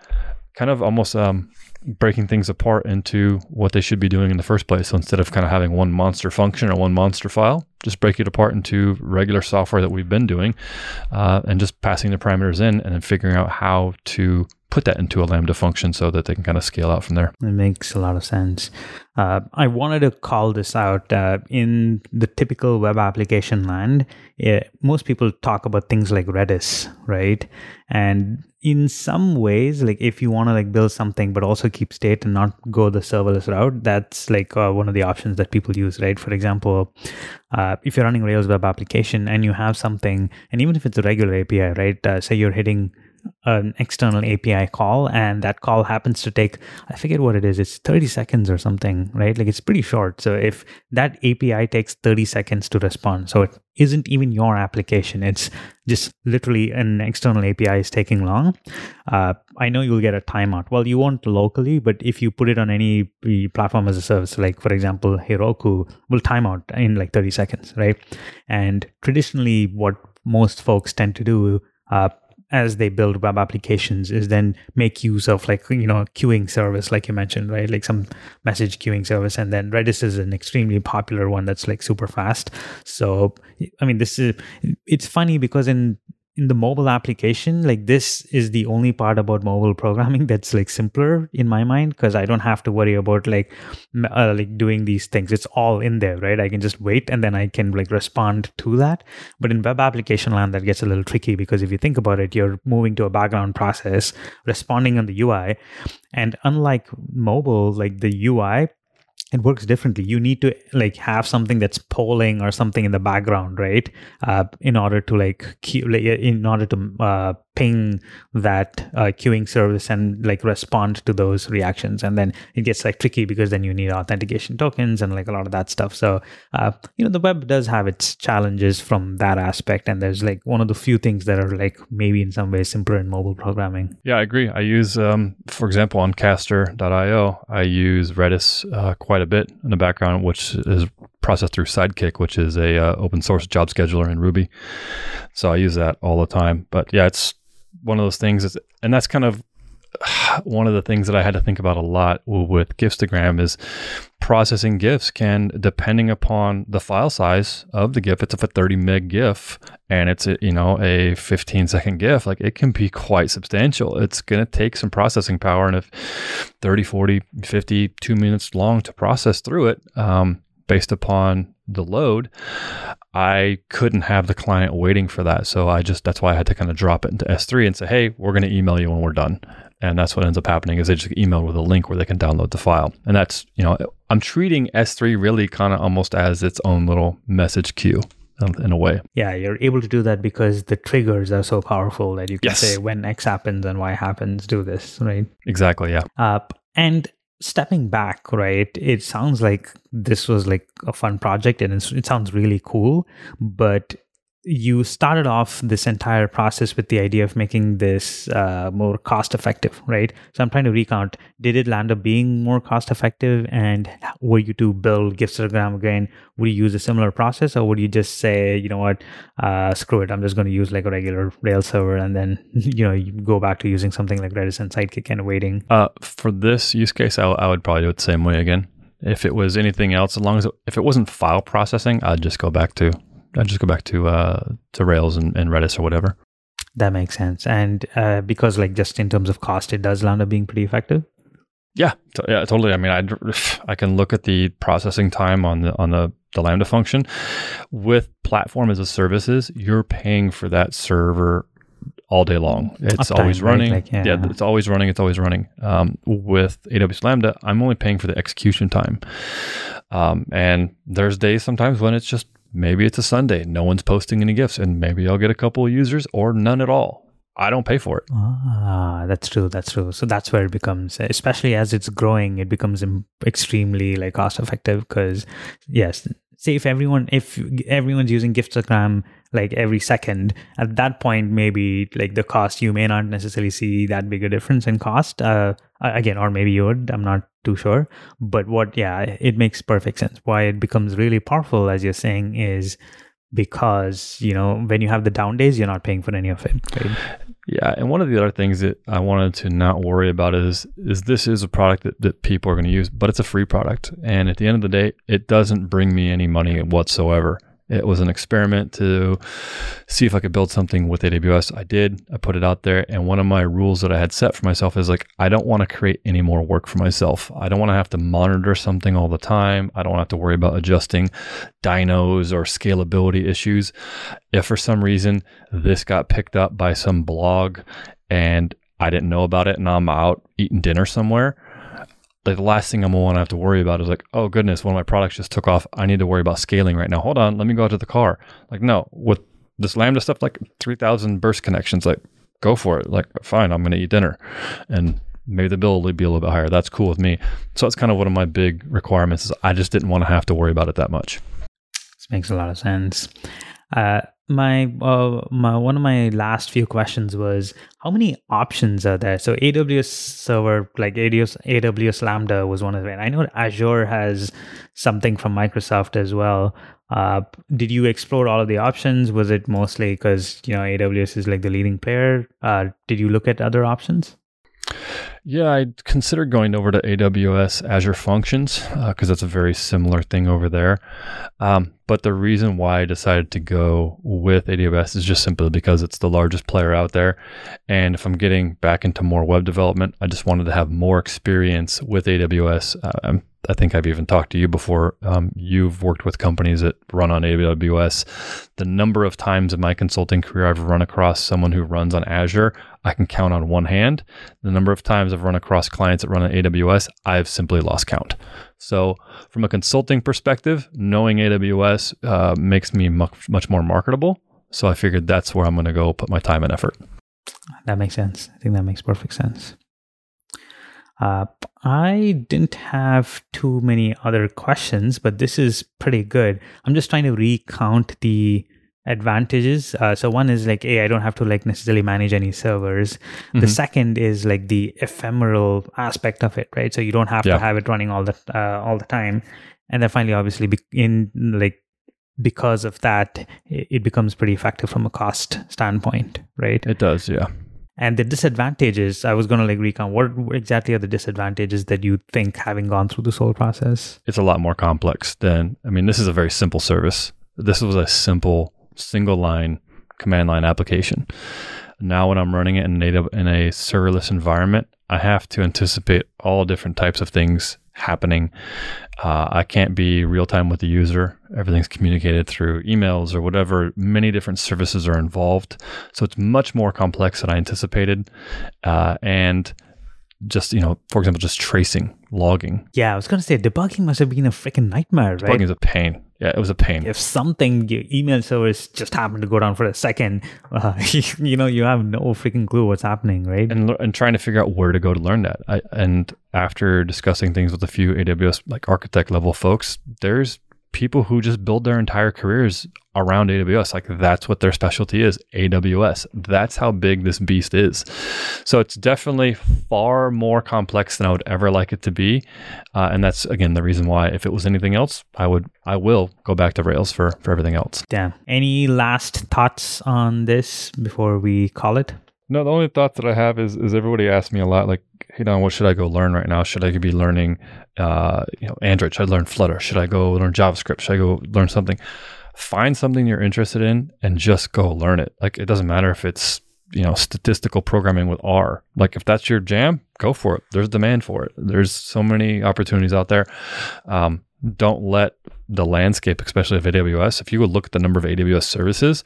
kind of almost um, breaking things apart into what they should be doing in the first place. So instead of kind of having one monster function or one monster file, just break it apart into regular software that we've been doing uh, and just passing the parameters in and then figuring out how to put that into a Lambda function so that they can kind of scale out from there. It makes a lot of sense. Uh, I wanted to call this out. Uh, in the typical web application land, it, most people talk about things like Redis, right? And in some ways, like if you want to like build something but also keep state and not go the serverless route, that's like uh, one of the options that people use, right? For example, uh, if you're running Rails web application and you have something, and even if it's a regular API, right? Uh, say you're hitting an external API call, and that call happens to take, I forget what it is, it's 30 seconds or something, right? Like it's pretty short. So if that API takes 30 seconds to respond, so it isn't even your application, it's just literally an external API is taking long, uh, I know you'll get a timeout. Well, you won't locally, but if you put it on any platform as a service, like for example, Heroku will timeout in like 30 seconds, right? And traditionally, what most folks tend to do uh, as they build web applications is then make use of like you know queuing service like you mentioned right? Like some message queuing service. And then redis is an extremely popular one that's like super fast. So i mean this is it's funny because in in the mobile application like this is the only part about mobile programming that's like simpler in my mind because i don't have to worry about like uh, like doing these things. It's all in there right? I can just wait and then i can like respond to that. But in web application land that gets a little tricky because if you think about it you're moving to a background process responding on the ui and unlike mobile like the ui it works differently. You need to like have something that's polling or something in the background right? Uh, in order to like keep in order to uh, ping that uh, queuing service and like respond to those reactions. And then it gets like tricky because then you need authentication tokens and like a lot of that stuff. So uh, you know the web does have its challenges from that aspect. And there's like one of the few things that are like maybe in some ways simpler in mobile programming. Yeah i agree. I use um, for example on caster.io i use redis uh, quite a bit in the background which is processed through Sidekiq which is a uh, open source job scheduler in ruby. So i use that all the time. But yeah it's one of those things is, and that's kind of one of the things that I had to think about a lot with Gifstagram is processing GIFs can, depending upon the file size of the GIF, it's a 30 meg GIF and it's a, you know a 15 second GIF, like it can be quite substantial. It's going to take some processing power, and if 30, 40, 50, two minutes long to process through it, um, based upon the load, I couldn't have the client waiting for that. So I just, that's why I had to kind of drop it into S3 and say, hey, we're going to email you when we're done. And that's what ends up happening is they just email with a link where they can download the file. And that's, you know, I'm treating S3 really kind of almost as its own little message queue in a way. Yeah, you're able to do that because the triggers are so powerful that you can yes. say when X happens and Y happens, do this, right? Exactly, yeah. Uh, and stepping back, right, it sounds like this was like a fun project and it sounds really cool. But you started off this entire process with the idea of making this uh, more cost effective, right? So I'm trying to recount. Did it land up being more cost effective? And were you to build Gifstagram again, would you use a similar process or would you just say, you know what, uh, screw it, I'm just going to use like a regular Rails server and then, you know, you go back to using something like Redis and Sidekiq and waiting? Uh, for this use case, I, I would probably do it the same way again. If it was anything else, as long as it, if it wasn't file processing, I'd just go back to I just go back to uh, to Rails and, and Redis or whatever. That makes sense, and uh, because like just in terms of cost, it does land up being pretty effective. Yeah, t- yeah, totally. I mean, I I can look at the processing time on the on the the Lambda function with platform as a services. You're paying for that server all day long. It's Uptime, always running. Right? Like, yeah. yeah. it's always running. It's always running. Um, with AWS Lambda, I'm only paying for the execution time. Um, and there's days sometimes when it's just Maybe it's a Sunday, no one's posting any gifts, and maybe I'll get a couple of users or none at all. I don't pay for it. Ah, that's true. That's true. So that's where it becomes, especially as it's growing, it becomes extremely like cost effective because yes, say if everyone if everyone's using Gifstagram like every second, at that point maybe like the cost you may not necessarily see that big a difference in cost. Uh, again, or maybe you would. I'm not too sure. But what, yeah, it makes perfect sense. Why it becomes really powerful, as you're saying, is because you know when you have the down days, you're not paying for any of it. Right? Yeah, and one of the other things that I wanted to not worry about is is this is a product that, that people are going to use, but it's a free product, and at the end of the day, it doesn't bring me any money whatsoever. It was an experiment to see if I could build something with AWS. I did. I put it out there. And one of my rules that I had set for myself is like, I don't want to create any more work for myself. I don't want to have to monitor something all the time. I don't have to worry about adjusting dynos or scalability issues. If for some reason this got picked up by some blog and I didn't know about it and I'm out eating dinner somewhere, like the last thing I'm gonna want to have to worry about is like, oh goodness, one of my products just took off. I need to worry about scaling right now. Hold on, let me go out to the car. Like, no, with this Lambda stuff, like 3,000 burst connections, like go for it. Like, fine, I'm gonna eat dinner, and maybe the bill will be a little bit higher. That's cool with me. So that's kind of one of my big requirements. Is I just didn't want to have to worry about it that much. This makes a lot of sense. Uh, my uh, my one of my last few questions was how many options are there? So aws server like aws aws lambda was one of them i know azure has something from microsoft as well. Uh, did you explore all of the options? Was it mostly because you know aws is like the leading player? Uh, did you look at other options yeah, I considered going over to AWS Azure Functions because uh, that's a very similar thing over there. Um, but the reason why I decided to go with AWS is just simply because it's the largest player out there. And if I'm getting back into more web development, I just wanted to have more experience with AWS. Uh, I think I've even talked to you before. Um, you've worked with companies that run on AWS. The number of times in my consulting career I've run across someone who runs on Azure, I can count on one hand. The number of times I've run across clients that run on AWS, I've simply lost count. So, from a consulting perspective, knowing AWS uh, makes me much, much more marketable. So, I figured that's where I'm going to go put my time and effort. That makes sense. I think that makes perfect sense. Uh, I didn't have too many other questions, but this is pretty good. I'm just trying to recount the advantages. Uh, so one is like, hey, I don't have to like necessarily manage any servers. Mm-hmm. The second is like the ephemeral aspect of it, right? So you don't have yeah. to have it running all the uh, all the time. And then finally, obviously, in like because of that, it becomes pretty effective from a cost standpoint, right? It does, yeah. And the disadvantages, I was going to like recount what exactly are the disadvantages that you think having gone through this whole process? It's a lot more complex than, I mean, this is a very simple service. This was a simple single line command line application. Now, when I'm running it in a, in a serverless environment, I have to anticipate all different types of things happening. Uh, I can't be real time with the user. Everything's communicated through emails or whatever. Many different services are involved. So it's much more complex than I anticipated. Uh, and just, you know, for example, just tracing, logging. Yeah, I was going to say debugging must have been a freaking nightmare, right? Debugging is a pain. Yeah, it was a pain. If something, your email service just happened to go down for a second, uh, you know, you have no freaking clue what's happening, right? And, and trying to figure out where to go to learn that. I, and after discussing things with a few AWS like architect level folks, there's people who just build their entire careers around AWS. Like that's what their specialty is AWS. That's how big this beast is. So it's definitely far more complex than I would ever like it to be. Uh, and that's, again, the reason why if it was anything else, I would, I will go back to Rails for, for everything else. Damn. Any last thoughts on this before we call it? No, the only thought that I have is is everybody asks me a lot, like, hey Donn, what should I go learn right now? Should I be learning uh, you know, Android? Should I learn Flutter? Should I go learn JavaScript? Should I go learn something? Find something you're interested in and just go learn it. Like it doesn't matter if it's you know statistical programming with R. Like if that's your jam, go for it. There's demand for it. There's so many opportunities out there. Um, don't let the landscape, especially of AWS, if you would look at the number of AWS services,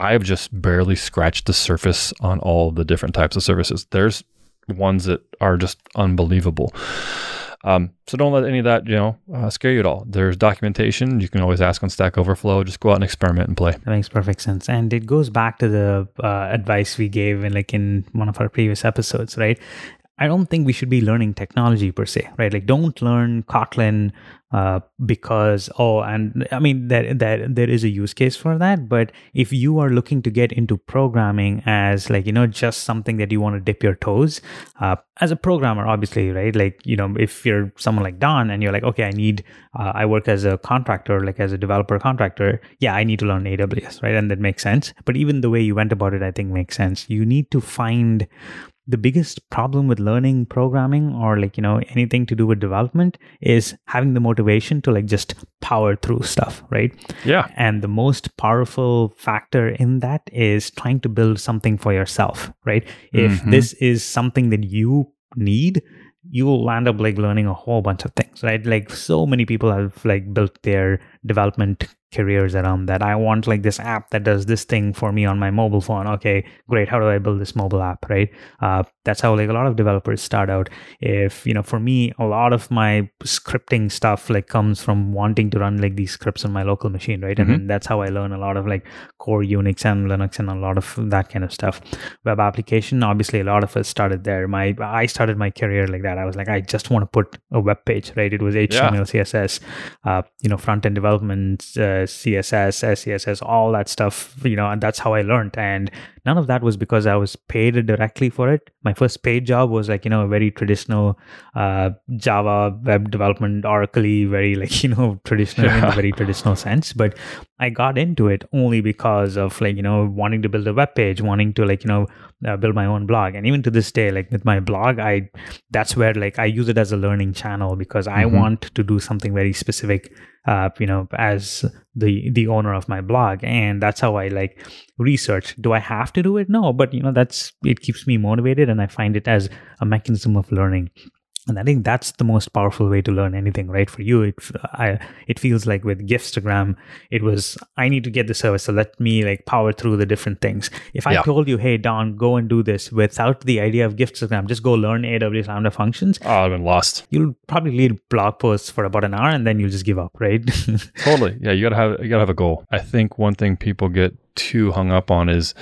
I've just barely scratched the surface on all the different types of services. There's ones that are just unbelievable. Um, so don't let any of that, you know, uh, scare you at all. There's documentation. You can always ask on Stack Overflow. Just go out and experiment and play. That makes perfect sense. And it goes back to the uh, advice we gave in like in one of our previous episodes, right? I don't think we should be learning technology per se, right? Like, don't learn Kotlin uh, because oh, and I mean that that there is a use case for that. But if you are looking to get into programming as like you know just something that you want to dip your toes, uh, as a programmer, obviously, right? Like you know, if you're someone like Donn and you're like, okay, I need, uh, I work as a contractor, like as a developer contractor, yeah, I need to learn AWS, right? And that makes sense. But even the way you went about it, I think makes sense. You need to find the biggest problem with learning programming or like you know anything to do with development is having the motivation to like just power through stuff right? Yeah. And the most powerful factor in that is trying to build something for yourself right? If mm-hmm. this is something that you need you will end up like learning a whole bunch of things right? Like so many people have like built their development careers around that. I want like this app that does this thing for me on my mobile phone. Okay, great. How do I build this mobile app? Right. Uh, that's how like a lot of developers start out. If you know, for me, a lot of my scripting stuff like comes from wanting to run like these scripts on my local machine, right? Mm-hmm. And that's how I learn a lot of like core Unix and Linux and a lot of that kind of stuff. Web application, obviously, a lot of us started there. My I started my career like that. I was like, I just want to put a web page, right? It was HTML, yeah. CSS, uh, you know, front end development. Uh, CSS, SCSS, all that stuff, you know, and that's how I learned. And none of that was because I was paid directly for it. My first paid job was like, you know, a very traditional uh, Java web development, Oracle very like, you know, traditional yeah. in a very traditional sense. But I got into it only because of like, you know, wanting to build a web page, wanting to like, you know, uh, build my own blog. And even to this day, like with my blog, I, that's where like I use it as a learning channel because I mm-hmm. want to do something very specific uh, you know, as the the owner of my blog, and that's how I like research. Do I have to do it? No, but you know, that's it keeps me motivated, and I find it as a mechanism of learning. And i think that's the most powerful way to learn anything right? For you it I, it feels like with Gifstagram it was i need to get the service so let me like power through the different things. If i yeah. told you hey Donn go and do this without the idea of Gifstagram just go learn aws lambda functions oh i've been lost. you'll probably read blog posts for about an hour and then you'll just give up right? Totally. Yeah you gotta have you gotta have a goal. I think one thing people get too hung up on is,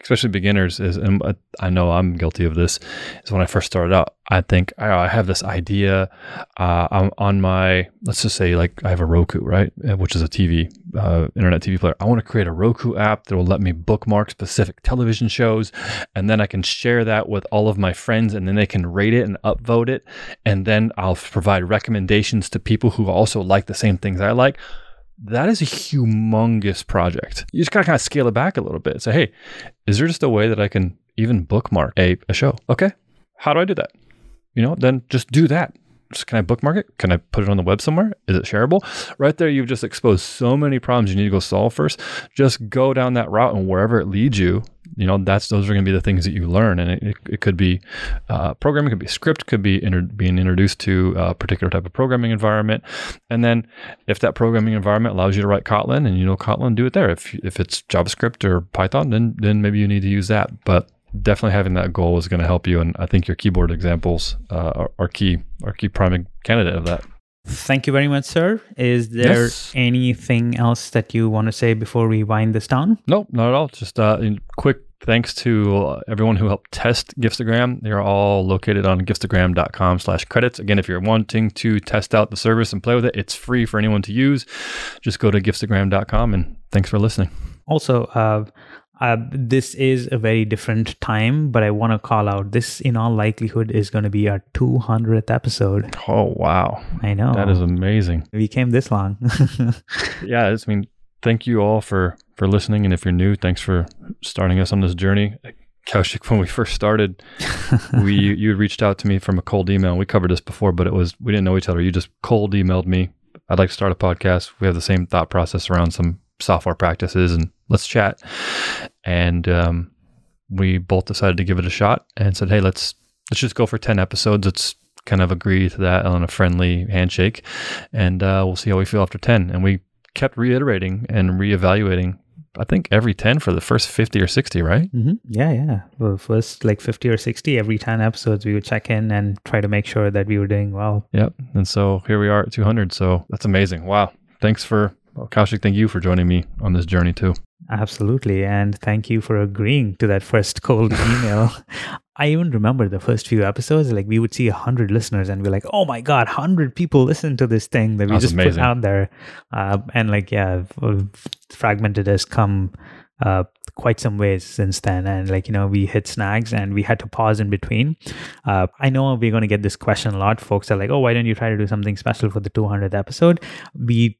especially beginners, is, and I know I'm guilty of this, is when I first started out, I think oh, I have this idea uh, I'm on my, let's just say like I have a Roku, right? Uh, which is a TV, uh, internet TV player. I want to create a Roku app that will let me bookmark specific television shows. And then I can share that with all of my friends and then they can rate it and upvote it. And then I'll provide recommendations to people who also like the same things I like that is a humongous project. You just gotta kind of scale it back a little bit. Say, hey, is there just a way that I can even bookmark a, a show? Okay. How do I do that? You know, then just do that. Just, can I bookmark it? Can I put it on the web somewhere? Is it shareable? Right there, you've just exposed so many problems you need to go solve first. Just go down that route and wherever it leads you, you know that's those are going to be the things that you learn and it, it could be uh, programming could be script could be inter- being introduced to a particular type of programming environment. And then if that programming environment allows you to write kotlin and you know kotlin do it there. If, if it's javascript or python then then maybe you need to use that. But definitely having that goal is going to help you and i think your keyboard examples uh, are, are key are key priming candidate of that Thank you very much, sir. Is there Yes. anything else that you want to say before we wind this down? Nope, not at all. Just uh, quick thanks to uh, everyone who helped test Gifstagram. They are all located on gifstagram.com slash credits. Again, if you're wanting to test out the service and play with it, it's free for anyone to use. Just go to gifstagram.com and thanks for listening. Also, uh, uh, this is a very different time, but I want to call out this, in all likelihood, is going to be our 200th episode. Oh, wow. I know. That is amazing. we came this long. Yeah, it's, I mean, thank you all for, for listening. And if you're new, thanks for starting us on this journey. Kaushik, when we first started, we you had reached out to me from a cold email. We covered this before, but it was we didn't know each other. You just cold emailed me. I'd like to start a podcast. We have the same thought process around some software practices, and let's chat. And um, we both decided to give it a shot and said, hey, let's let's just go for ten episodes. Let's kind of agree to that on a friendly handshake, and uh, we'll see how we feel after ten. And we kept reiterating and reevaluating. I think every ten for the first fifty or sixty, right? hmm Yeah, yeah. Well, first, like 50 or 60, every 10 episodes, we would check in and try to make sure that we were doing well. Yep. And so here we are at 200. So that's amazing. Wow. Thanks for, well, Kaushik, thank you for joining me on this journey too. Absolutely. And thank you for agreeing to that first cold email. I even remember the first few episodes, like we would see 100 listeners and we're like, oh my God, 100 people listen to this thing that we That's just amazing. put out there. Uh, and like, yeah, Fragmented has come uh, quite some ways since then. And like, you know, we hit snags and we had to pause in between. Uh, I know we're going to get this question a lot. Folks are like, oh, why don't you try to do something special for the 200th episode? We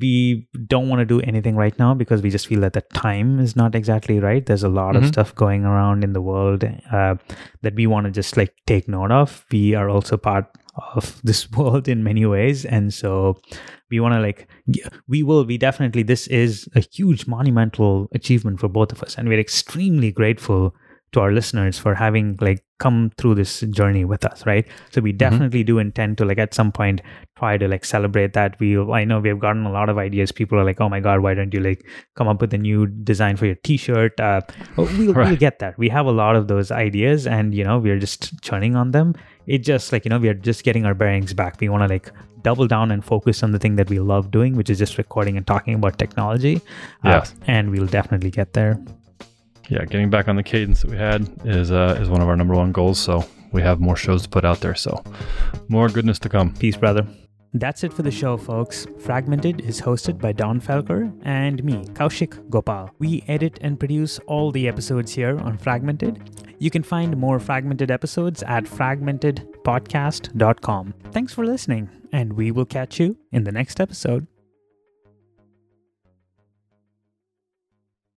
we don't want to do anything right now because we just feel that the time is not exactly right. There's a lot of Mhm. stuff going around in the world uh, that we want to just like take note of. We are also part of this world in many ways, and so we want to like we will we definitely this is a huge monumental achievement for both of us, and we're extremely grateful to our listeners for having like come through this journey with us right? So we definitely do intend to like at some point try to like celebrate that. We i know we have gotten a lot of ideas. People are like oh my god why don't you like come up with a new design for your t-shirt? Uh we'll, we'll get that we have a lot of those ideas and you know we're just churning on them. It just like you know we're just getting our bearings back. We want to like double down and focus on the thing that we love doing which is just recording and talking about technology. Uh, Yes. and we'll definitely get there Yeah. Getting back on the cadence that we had is, uh, is one of our number one goals. So we have more shows to put out there. So more goodness to come. Peace, brother. That's it for the show, folks. Fragmented is hosted by Donn Felker and me, Kaushik Gopal. We edit and produce all the episodes here on Fragmented. You can find more fragmented episodes at fragmentedpodcast.com. Thanks for listening, and we will catch you in the next episode.